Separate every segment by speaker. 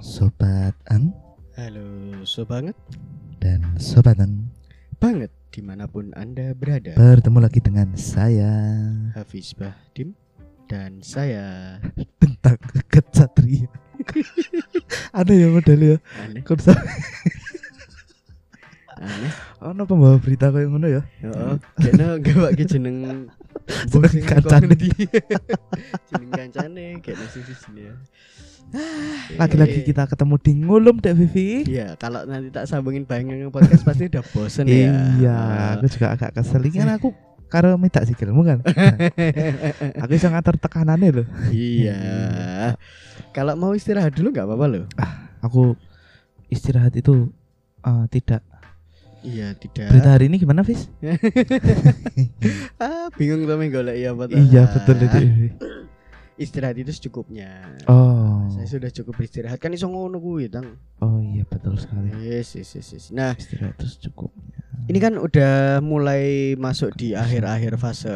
Speaker 1: Sobat Ang
Speaker 2: Halo sobanget.
Speaker 1: Dan Sobat Ang
Speaker 2: banget di mana pun anda berada.
Speaker 1: Bertemu lagi dengan saya.
Speaker 2: Hafiz Bahdim dan saya.
Speaker 1: Tentang Kesatria Ada ya model ya.
Speaker 2: Aneh.
Speaker 1: Kok bisa?
Speaker 2: Aneh.
Speaker 1: Oh no pembawa berita kayak ngono ya?
Speaker 2: Oh kayaknya gak ke jeneng Sing
Speaker 1: kancane.
Speaker 2: jeneng kancane kayaknya sih di sini ya.
Speaker 1: Lagi-lagi kita ketemu di ngulum Dek Vivi.
Speaker 2: Iya, kalau nanti tak sambungin bayang podcast pasti udah bosen ya.
Speaker 1: Iya Aku juga agak kesel. Ini kan aku Karo minta sikilmu kan? Aku bisa ngatur tekanannya loh
Speaker 2: iya. Kalau mau istirahat dulu nggak apa-apa loh.
Speaker 1: Aku istirahat itu eh, Tidak
Speaker 2: Iya, tidak.
Speaker 1: Berita hari ini gimana Fis?
Speaker 2: ah, bingung tuh golek ya apa
Speaker 1: Iya betul itu
Speaker 2: Istirahat itu secukupnya.
Speaker 1: Oh
Speaker 2: Saya sudah cukup istirahat kan iso ngono kuwi, Tang.
Speaker 1: Oh iya betul sekali
Speaker 2: Yes, yes, yes, yes. Nah,
Speaker 1: Istirahat terus cukupnya
Speaker 2: ini kan udah mulai masuk di akhir-akhir fase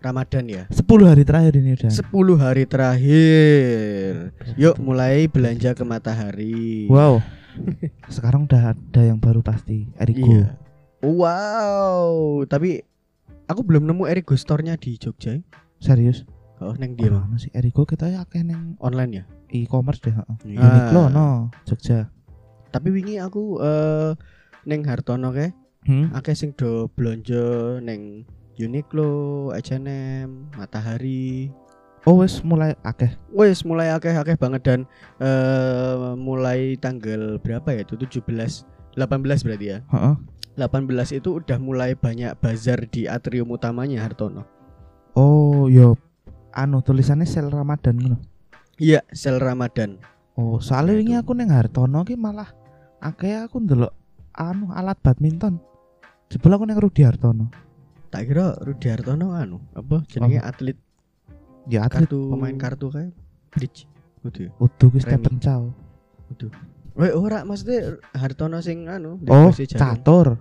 Speaker 2: Ramadan ya.
Speaker 1: 10 hari terakhir ini udah
Speaker 2: 10 hari terakhir. Yuk mulai belanja ke matahari.
Speaker 1: Wow Sekarang udah ada yang baru pasti Eriko
Speaker 2: Iya. Wow, tapi aku belum nemu Erigo store-nya di Jogja.
Speaker 1: Serius
Speaker 2: Oh, neng dia Bang.
Speaker 1: Mana sih Eriko kita ya akeh neng
Speaker 2: online ya.
Speaker 1: e-commerce deh heeh.
Speaker 2: Iya.
Speaker 1: Uniqlo no Jogja
Speaker 2: Tapi wingi aku eh neng Hartono kae
Speaker 1: hmm?
Speaker 2: akeh sing do blonjo neng Uniqlo, H&M, Matahari.
Speaker 1: Oh wes mulai akeh
Speaker 2: Wes mulai akeh-akeh banget dan eh mulai tanggal berapa ya? Itu 17 18 berarti ya.
Speaker 1: Heeh.
Speaker 2: 18 itu udah mulai banyak bazar di atrium utamanya Hartono.
Speaker 1: Oh yo Anu tulisannya sel Ramadan ngono.
Speaker 2: Iya, sel Ramadan.
Speaker 1: Oh soalnya
Speaker 2: Nah,
Speaker 1: ini aku neng Hartono ki malah akeh aku ndelok anu alat badminton Jebul aku neng Rudi Hartono
Speaker 2: Tak kira Rudi Hartono anu, apa jenenge atlet
Speaker 1: Ya atlet
Speaker 2: kartu pemain kartu kayak bridge.
Speaker 1: Udu ki
Speaker 2: Remi.
Speaker 1: Stephen Chow
Speaker 2: Weh, ora maksudnya Hartono sing anu di
Speaker 1: Oh catur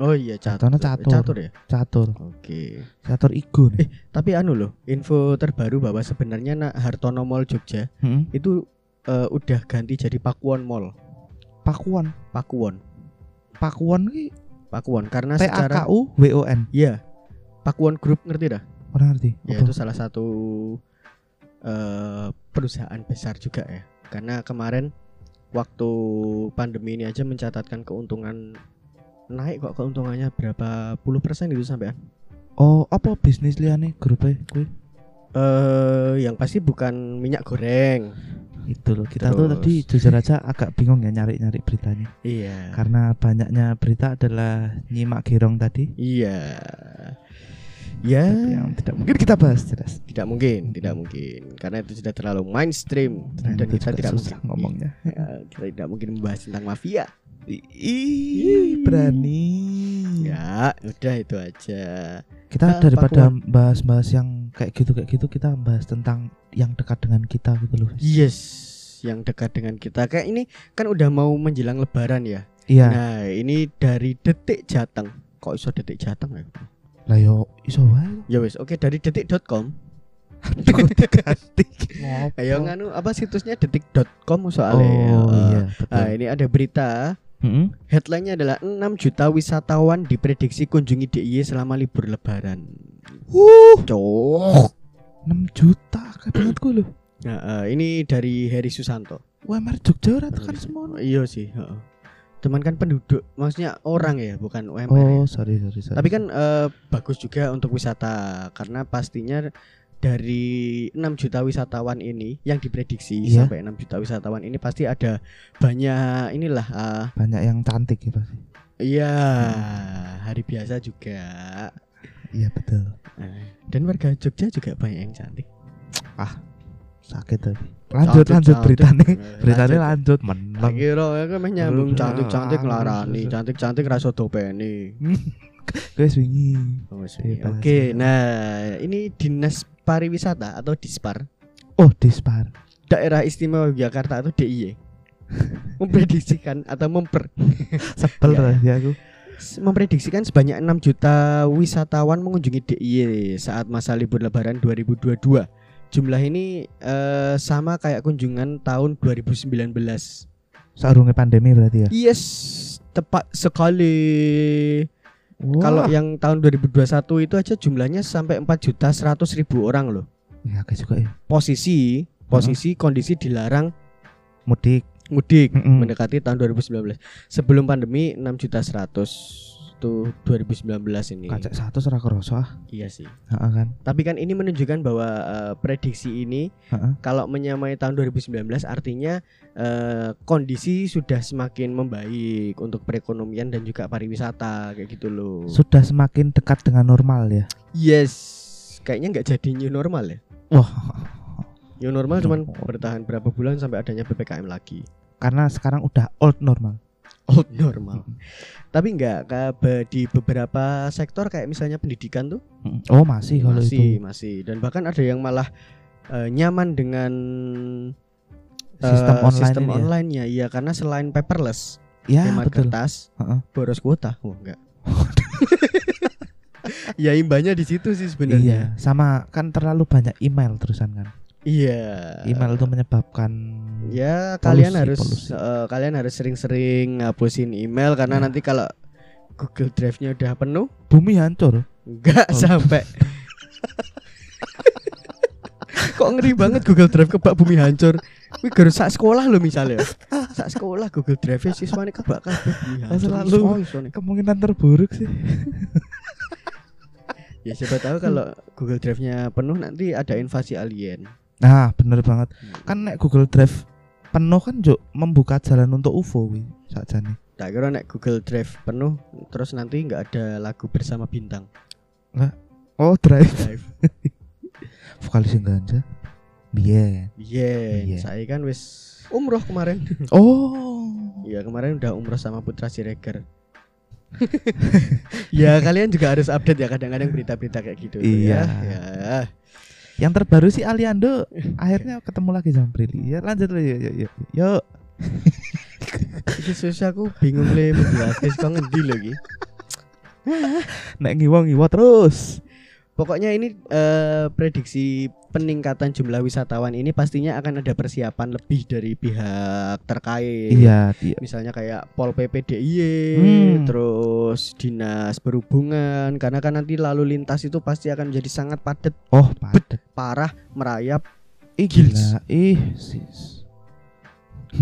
Speaker 2: Oh iya, catur.
Speaker 1: Hartono catur.
Speaker 2: Catur ya?
Speaker 1: Catur
Speaker 2: Oke.
Speaker 1: Catur Igo nih
Speaker 2: Tapi anu loh, info terbaru bahwa sebenarnya nak Hartono Mall Jogja
Speaker 1: Hmm.
Speaker 2: itu eh, udah ganti jadi Pakuwon Mall.
Speaker 1: Pakuan
Speaker 2: Pakuwon.
Speaker 1: Pakuan ki
Speaker 2: Pakuwon karena
Speaker 1: P A K
Speaker 2: secara
Speaker 1: U W O N
Speaker 2: Iya. Pakuwon Group ngerti dah?
Speaker 1: Orang ngerti
Speaker 2: Ya
Speaker 1: Apa?
Speaker 2: itu salah satu eh perusahaan besar juga ya. Karena kemarin waktu pandemi ini aja mencatatkan keuntungan naik kok keuntungannya berapa puluh persen itu sampai
Speaker 1: Oh apa bisnis liane grupnya kuwi
Speaker 2: eh yang pasti bukan minyak goreng.
Speaker 1: itu loh kita tuh
Speaker 2: Terus.
Speaker 1: tadi jujur aja agak bingung ya nyari-nyari beritanya
Speaker 2: Iya.
Speaker 1: karena banyaknya berita adalah nyimak girong tadi
Speaker 2: Iya. Ya,
Speaker 1: tapi yang tidak mungkin kita bahas jelas
Speaker 2: tidak mungkin, tidak mungkin karena itu sudah terlalu mainstream dan,
Speaker 1: itu
Speaker 2: kita tidak
Speaker 1: susah
Speaker 2: mungkin
Speaker 1: ngomongnya
Speaker 2: Ya, kita tidak mungkin membahas tentang mafia.
Speaker 1: Ih, berani
Speaker 2: Ya, udah itu aja.
Speaker 1: kita
Speaker 2: Ah,
Speaker 1: daripada bahas-bahas yang kayak gitu kayak gitu kita bahas tentang yang dekat dengan kita gitu loh
Speaker 2: Yes, yang dekat dengan kita. Kayak ini kan udah mau menjelang lebaran ya.
Speaker 1: iya
Speaker 2: Nah, ini dari Detik Jateng. Kok iso Detik Jateng ya?
Speaker 1: Lah yo iso wae
Speaker 2: Ya wes, oke dari detik.com. Ayo nganu apa situsnya detik.com soalnya.
Speaker 1: oh
Speaker 2: Eh,
Speaker 1: iya betul
Speaker 2: Nah, ini ada berita
Speaker 1: Mm-mm.
Speaker 2: Headline-nya adalah 6 juta wisatawan diprediksi kunjungi DIY selama libur lebaran.
Speaker 1: Wuh,
Speaker 2: Cok.
Speaker 1: 6 juta gue loh.
Speaker 2: Nah, eh, ini dari Heri Susanto.
Speaker 1: UMR Jogja ora tekan semua.
Speaker 2: Iya sih, heeh. Cuman kan penduduk, maksudnya orang ya, bukan UMR. ya.
Speaker 1: Oh, sorry sorry sorry.
Speaker 2: Tapi kan eh, bagus juga untuk wisata karena pastinya dari 6 juta wisatawan ini yang diprediksi
Speaker 1: Iya.
Speaker 2: sampai 6 juta wisatawan ini pasti ada banyak inilah eh,
Speaker 1: banyak yang cantik ya pasti.
Speaker 2: iya hari biasa juga.
Speaker 1: Iya betul.
Speaker 2: Eh, Dan warga Jogja juga banyak yang cantik.
Speaker 1: Sakit tapi. Lanjut
Speaker 2: Cantik,
Speaker 1: lanjut
Speaker 2: cantik.
Speaker 1: beritanya.
Speaker 2: Eh,
Speaker 1: Beritanya
Speaker 2: lanjut.
Speaker 1: menang.
Speaker 2: Kira ya kan meh nyambung
Speaker 1: Udah,
Speaker 2: cantik-cantik
Speaker 1: anu,
Speaker 2: ngelarani,
Speaker 1: susah.
Speaker 2: cantik-cantik rasa dopeni.
Speaker 1: Guys wingi.
Speaker 2: Oh, Oke, nah ini Dinas Pariwisata atau Dispar
Speaker 1: Oh, dispar.
Speaker 2: Daerah Istimewa Yogyakarta atau DIY memprediksikan atau memper
Speaker 1: Sebel
Speaker 2: Ya,
Speaker 1: ya aku.
Speaker 2: memprediksikan sebanyak 6 juta wisatawan mengunjungi DIY saat masa libur lebaran 2022 jumlah ini eh, sama kayak kunjungan tahun 2019.
Speaker 1: Seurungnya pandemi berarti ya.
Speaker 2: Yes, tepat sekali. Kalau yang tahun 2021 itu aja jumlahnya sampai 4 juta 100 ribu orang loh.
Speaker 1: ya kayak juga ya.
Speaker 2: Posisi posisi kondisi dilarang
Speaker 1: Mudik.
Speaker 2: mudik
Speaker 1: Mm-mm.
Speaker 2: mendekati tahun 2019. Sebelum pandemi 6 juta 100 tuh 2019 ini.
Speaker 1: Kacek satu serah kerasa ah.
Speaker 2: Iya sih.
Speaker 1: Heeh kan.
Speaker 2: Tapi kan ini menunjukkan bahwa eh, prediksi ini
Speaker 1: Heeh.
Speaker 2: kalau menyamai tahun 2019 artinya eh, kondisi sudah semakin membaik untuk perekonomian dan juga pariwisata kayak gitu loh.
Speaker 1: Sudah semakin dekat dengan normal ya.
Speaker 2: yes, kayaknya nggak jadi new normal ya.
Speaker 1: Wah,
Speaker 2: New normal cuman
Speaker 1: Oh.
Speaker 2: bertahan berapa bulan sampai adanya ppkm lagi.
Speaker 1: karena sekarang udah old normal.
Speaker 2: Old normal. Tapi nggak ke- be- di beberapa sektor kayak misalnya pendidikan tuh.
Speaker 1: Oh masih kalau
Speaker 2: masih
Speaker 1: itu
Speaker 2: masih dan bahkan ada yang malah eh, nyaman dengan eh,
Speaker 1: sistem online
Speaker 2: sistem
Speaker 1: ya.
Speaker 2: online-nya iya karena selain paperless
Speaker 1: Ya
Speaker 2: hemat
Speaker 1: betul.
Speaker 2: kertas
Speaker 1: Heeh.
Speaker 2: boros kuota oh enggak ya imbanya di situ sih
Speaker 1: Iya,
Speaker 2: sebenarnya
Speaker 1: sama kan terlalu banyak email terusan kan.
Speaker 2: iya
Speaker 1: Email itu menyebabkan
Speaker 2: ya kalian
Speaker 1: Polusi,
Speaker 2: harus
Speaker 1: polusi.
Speaker 2: eh, kalian harus sering-sering ngapusin email karena
Speaker 1: Ya.
Speaker 2: nanti kalau Google Drive-nya udah penuh
Speaker 1: bumi hancur.
Speaker 2: enggak
Speaker 1: Oh.
Speaker 2: sampai kok ngeri banget Google Drive kebak bumi hancur Wih gak sak sekolah lo misalnya Sak sekolah Google Drive nya siswa ini kebak kabeh bumi hancur
Speaker 1: Selalu. Kemungkinan terburuk sih.
Speaker 2: Ya siapa tahu kalau Google Drive-nya penuh nanti ada invasi alien.
Speaker 1: Nah, bener banget. Kan nek Google Drive penuh kan juk membuka jalan untuk UFO wi sakjane.
Speaker 2: Tak kira nek Google Drive penuh terus nanti nggak ada lagu bersama bintang.
Speaker 1: Oh, Drive
Speaker 2: Drive.
Speaker 1: vokalis yang ganja. Biyen.
Speaker 2: Iya,
Speaker 1: Iya.
Speaker 2: saya kan wis umroh kemarin.
Speaker 1: Oh.
Speaker 2: Iya kemarin udah umroh sama Putra Siregar. ya kalian juga harus update ya kadang-kadang berita-berita kayak gitu
Speaker 1: Iya.
Speaker 2: ya. Ya.
Speaker 1: Yang terbaru sih Aliando akhirnya ketemu lagi sama Prilly. Ya lanjut yuk yuk yuk. yuk. Yuk.
Speaker 2: Iki susah aku bingung le menjelaskan kok ngendi lagi.
Speaker 1: Nek ngiwa ngiwa terus.
Speaker 2: Pokoknya ini eh, prediksi peningkatan jumlah wisatawan ini pastinya akan ada persiapan lebih dari pihak terkait.
Speaker 1: Iya, iya.
Speaker 2: Misalnya kayak Pol PP DIY,
Speaker 1: Hmm.
Speaker 2: terus Dinas Perhubungan karena kan nanti lalu lintas itu pasti akan menjadi sangat padat,
Speaker 1: Oh, padet.
Speaker 2: parah, merayap,
Speaker 1: Ih gila. Ih, sis.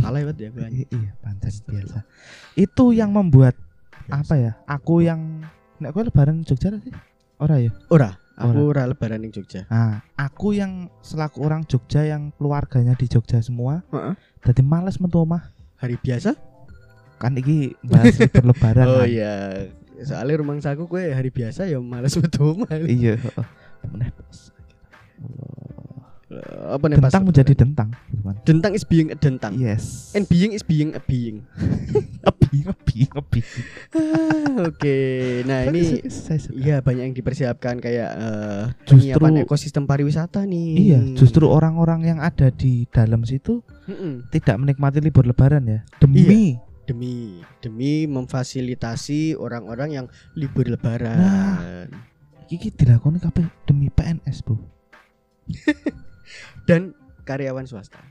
Speaker 2: alay banget ya gue.
Speaker 1: I- iya, pancen biasa. Itu yang membuat apa ya? Aku yang nek kowe lebaran Jogja sih? Ora ya?
Speaker 2: Ora, aku ora lebaran ning Jogja.
Speaker 1: Nah, aku yang selaku orang Jogja yang keluarganya di Jogja semua,
Speaker 2: Heeh.
Speaker 1: jadi males metu omah.
Speaker 2: Hari biasa?
Speaker 1: Kan iki bahas libur lebaran.
Speaker 2: Oh
Speaker 1: kan.
Speaker 2: iya. Soalnya rumah saku kue hari biasa ya males betul mah.
Speaker 1: Iya, heeh.
Speaker 2: Apa nih
Speaker 1: Dentang menjadi dentang, teman.
Speaker 2: dentang is being a dentang.
Speaker 1: Yes.
Speaker 2: And being is being a being.
Speaker 1: Ngebi, ngebi, ngebi.
Speaker 2: Ah, Oke, nah ini iya banyak yang dipersiapkan kayak eh,
Speaker 1: Justru-
Speaker 2: penyiapan ekosistem pariwisata nih.
Speaker 1: Iya, justru orang-orang yang ada di dalam situ
Speaker 2: Mm-mm.
Speaker 1: tidak menikmati libur lebaran ya. Demi
Speaker 2: demi demi memfasilitasi orang-orang yang libur lebaran.
Speaker 1: Nah. iki dilakoni kabeh demi PNS, Bro.
Speaker 2: Dan karyawan swasta.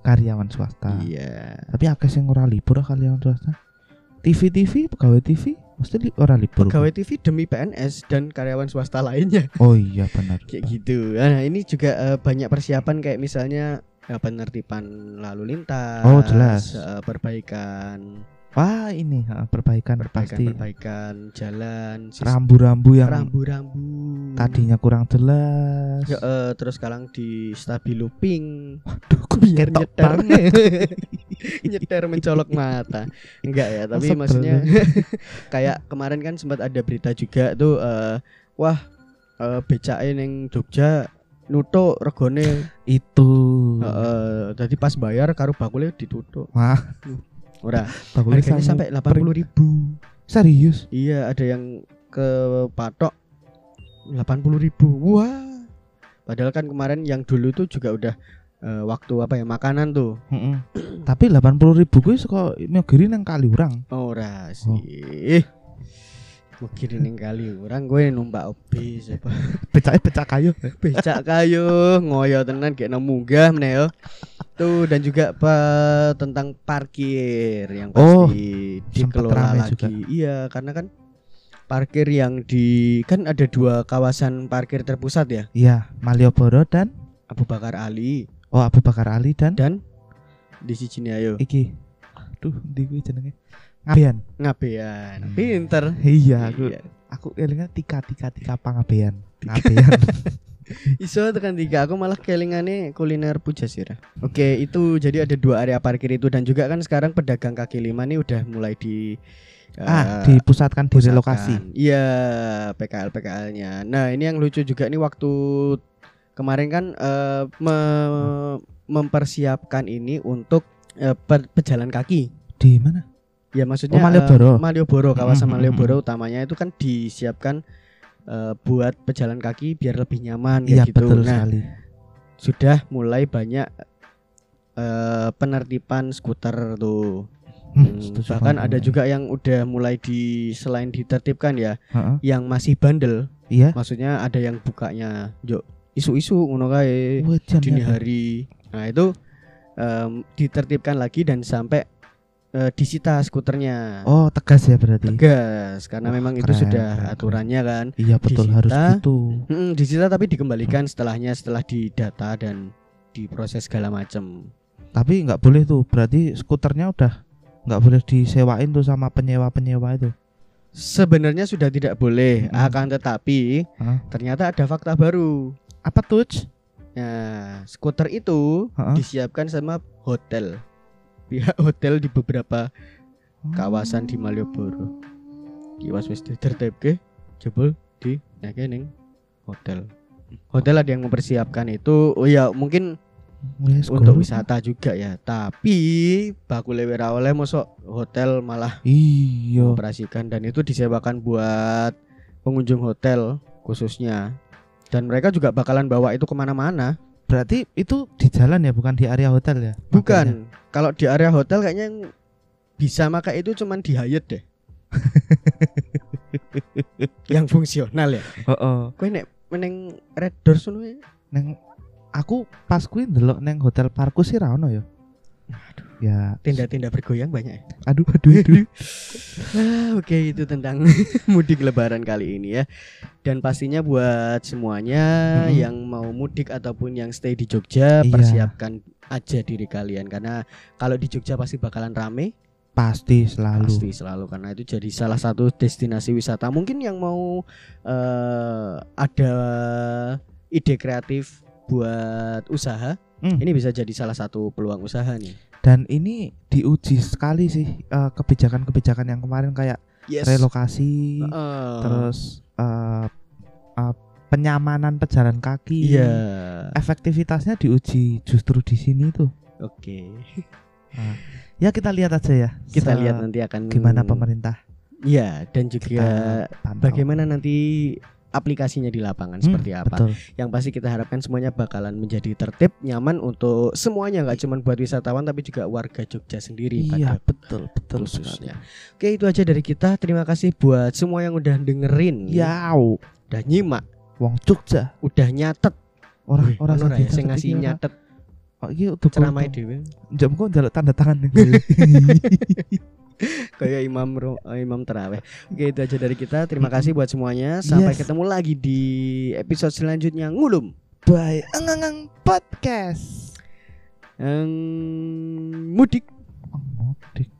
Speaker 1: Karyawan swasta.
Speaker 2: Iya.
Speaker 1: Tapi akeh sing ora libur karyawan swasta. TV TV, pegawai TV mesti li ora libur.
Speaker 2: Pegawai TV demi PNS dan karyawan swasta lainnya.
Speaker 1: Oh iya benar.
Speaker 2: kayak gitu. Nah, ini juga eh, banyak persiapan kayak misalnya eh, penertiban lalu lintas.
Speaker 1: Oh, jelas.
Speaker 2: eh, perbaikan,
Speaker 1: Wah, ini ha, perbaikan,
Speaker 2: perbaikan,
Speaker 1: pasti.
Speaker 2: perbaikan jalan,
Speaker 1: Rambu-rambu yang
Speaker 2: rambu-rambu.
Speaker 1: tadinya kurang jelas.
Speaker 2: Ya, eh, terus sekarang di stabilo pink.
Speaker 1: Aduh, kok
Speaker 2: Biar
Speaker 1: banget.
Speaker 2: nyeter mencolok mata. Enggak ya, tapi
Speaker 1: Sebel.
Speaker 2: maksudnya kayak kemarin kan sempat ada berita juga tuh eh, wah eh becake ning Jogja nutuk regone
Speaker 1: Itu.
Speaker 2: Heeh, tadi pas bayar karo bakulnya ditutup.
Speaker 1: Wah,
Speaker 2: Ora, harganya sampai 80 ribu.
Speaker 1: serius.
Speaker 2: Iya, ada yang ke patok 80 ribu. Wah. Padahal kan kemarin yang dulu tuh juga udah eh, waktu apa ya makanan tuh.
Speaker 1: Heeh. Tapi 80 ribu kuwi saka nyogiri nang Kaliurang.
Speaker 2: Ora sih. Mungkin ning kali orang gue numpak bis apa
Speaker 1: Becake becak kayu.
Speaker 2: becak kayu ngoyo tenan kayak nang munggah meneh yo. Tuh dan juga apa tentang parkir yang
Speaker 1: Oh,
Speaker 2: pasti
Speaker 1: sempat
Speaker 2: dikelola lagi.
Speaker 1: juga.
Speaker 2: Iya, karena kan parkir yang di kan ada dua kawasan parkir terpusat ya.
Speaker 1: Iya, Malioboro dan
Speaker 2: Abu Bakar Ali
Speaker 1: oh Abu Bakar Ali dan
Speaker 2: dan di sini ayo
Speaker 1: iki. Aduh, ndi kuwi jenenge? Ngabean.
Speaker 2: ngabean. Pinter.
Speaker 1: Iya, aku
Speaker 2: Iya.
Speaker 1: aku elingan tika tika tika pangabean. Ngabean.
Speaker 2: Iso tekan tiga aku malah kelingane kuliner Pujasira. Oke, itu jadi ada dua area parkir itu dan juga kan sekarang pedagang kaki lima nih udah mulai di
Speaker 1: ah,
Speaker 2: eh,
Speaker 1: dipusatkan di relokasi.
Speaker 2: Iya, PKL PKL-nya. Nah, ini yang lucu juga nih waktu kemarin kan eh, me- mempersiapkan ini untuk eh, per- pejalan kaki.
Speaker 1: Di mana?
Speaker 2: Ya maksudnya
Speaker 1: Oh, Malioboro.
Speaker 2: eh, Malioboro, kawasan
Speaker 1: Mhm,
Speaker 2: Malioboro
Speaker 1: mhm.
Speaker 2: utamanya itu kan disiapkan eh, buat pejalan kaki biar lebih nyaman
Speaker 1: Iya,
Speaker 2: kayak gitu.
Speaker 1: betul
Speaker 2: nah,
Speaker 1: sekali.
Speaker 2: sudah mulai banyak eh, penertiban skuter tuh.
Speaker 1: Hmm,
Speaker 2: Hmm, bahkan
Speaker 1: banget.
Speaker 2: ada juga yang udah mulai di selain ditertibkan ya,
Speaker 1: Heeh.
Speaker 2: yang masih bandel.
Speaker 1: Iya.
Speaker 2: Maksudnya ada yang bukanya yo isu-isu ngono kae dini hari. Nah, itu em, ditertibkan lagi dan sampai eh, disita skuternya.
Speaker 1: Oh, tegas ya berarti.
Speaker 2: Tegas karena
Speaker 1: Wah,
Speaker 2: memang itu
Speaker 1: keren,
Speaker 2: sudah
Speaker 1: keren,
Speaker 2: aturannya kan.
Speaker 1: Iya betul
Speaker 2: Disita.
Speaker 1: harus gitu.
Speaker 2: Mm, disita tapi dikembalikan setelahnya setelah didata dan diproses segala macam.
Speaker 1: Tapi nggak boleh tuh. Berarti skuternya udah nggak boleh disewain tuh sama penyewa-penyewa itu.
Speaker 2: Sebenarnya sudah tidak boleh,
Speaker 1: Mm-mm.
Speaker 2: akan tetapi
Speaker 1: Hah?
Speaker 2: ternyata ada fakta baru.
Speaker 1: Apa tuh?
Speaker 2: Nah, skuter itu
Speaker 1: Heeh.
Speaker 2: disiapkan sama hotel. Pihak hotel di beberapa kawasan di Malioboro. Kiwas wis ditertibke jebol di ning hotel. Hotel ada yang mempersiapkan itu. Oh ya, mungkin
Speaker 1: Wes,
Speaker 2: untuk
Speaker 1: guru.
Speaker 2: wisata juga ya. Tapi baku lewe ra oleh mosok hotel malah
Speaker 1: Iya.
Speaker 2: mengoperasikan dan itu disewakan buat pengunjung hotel khususnya. Dan mereka juga bakalan bawa itu ke mana-mana.
Speaker 1: Berarti itu di jalan ya, bukan di area hotel ya? Makanya.
Speaker 2: Bukan. Kalau di area hotel kayaknya yang bisa makai itu cuman di Hyatt deh. yang fungsional ya.
Speaker 1: Heeh.
Speaker 2: Kowe nek meneng Red ngono ya.
Speaker 1: Neng aku pas kuwi ndelok neng hotel Parkus sih ra ono ya. Ya,
Speaker 2: Tenda-tenda bergoyang banyak ya.
Speaker 1: aduh aduh aduh.
Speaker 2: Ah, Oke itu tentang mudik lebaran kali ini ya Dan pastinya buat semuanya
Speaker 1: Mhm.
Speaker 2: yang mau mudik ataupun yang stay di Jogja
Speaker 1: Iya.
Speaker 2: Persiapkan aja diri kalian Karena kalau di Jogja pasti bakalan rame
Speaker 1: Pasti selalu.
Speaker 2: Pasti selalu Karena itu jadi salah satu destinasi wisata Mungkin yang mau eh, ada ide kreatif buat usaha
Speaker 1: Hmm.
Speaker 2: Ini bisa jadi salah satu peluang usaha nih
Speaker 1: Dan ini diuji sekali sih eh, kebijakan-kebijakan yang kemarin kayak
Speaker 2: Yes
Speaker 1: relokasi,
Speaker 2: Heeh.
Speaker 1: terus eh, eh, penyamanan pejalan kaki.
Speaker 2: Iya
Speaker 1: Efektivitasnya diuji justru di sini tuh.
Speaker 2: Oke
Speaker 1: Ya kita lihat aja ya.
Speaker 2: kita
Speaker 1: se-
Speaker 2: lihat nanti akan
Speaker 1: gimana pemerintah
Speaker 2: Iya, dan juga bagaimana nanti aplikasinya di lapangan
Speaker 1: Hmm,
Speaker 2: seperti apa.
Speaker 1: Betul.
Speaker 2: Yang pasti kita harapkan semuanya bakalan menjadi tertib, nyaman untuk semuanya nggak cuma buat wisatawan tapi juga warga Jogja sendiri
Speaker 1: Iya,
Speaker 2: pada
Speaker 1: betul, betul
Speaker 2: khususnya. Oke, itu aja dari kita. Terima kasih buat semua yang udah dengerin,
Speaker 1: Yau,
Speaker 2: udah nyimak,
Speaker 1: wong Jogja.
Speaker 2: udah nyatet.
Speaker 1: Orang
Speaker 2: Wih,
Speaker 1: orang
Speaker 2: ya sing ngasih nyatet
Speaker 1: Oh, iki tuh
Speaker 2: ceramah dhewe.
Speaker 1: Jam kok njaluk tanda tangan.
Speaker 2: Kayak imam imam terawih. Oke, itu aja dari kita. Terima kasih buat semuanya. Sampai
Speaker 1: Yes.
Speaker 2: ketemu lagi di episode selanjutnya ngulum.
Speaker 1: Bye, engang podcast.
Speaker 2: Yang mudik
Speaker 1: Oh, mudik.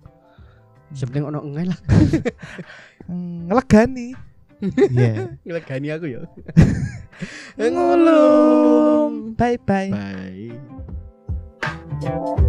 Speaker 2: Sebenarnya ono engai lah
Speaker 1: Ngelegani. Iya.
Speaker 2: Ngelegani aku ya
Speaker 1: Ngulum. Bye bye.
Speaker 2: Bye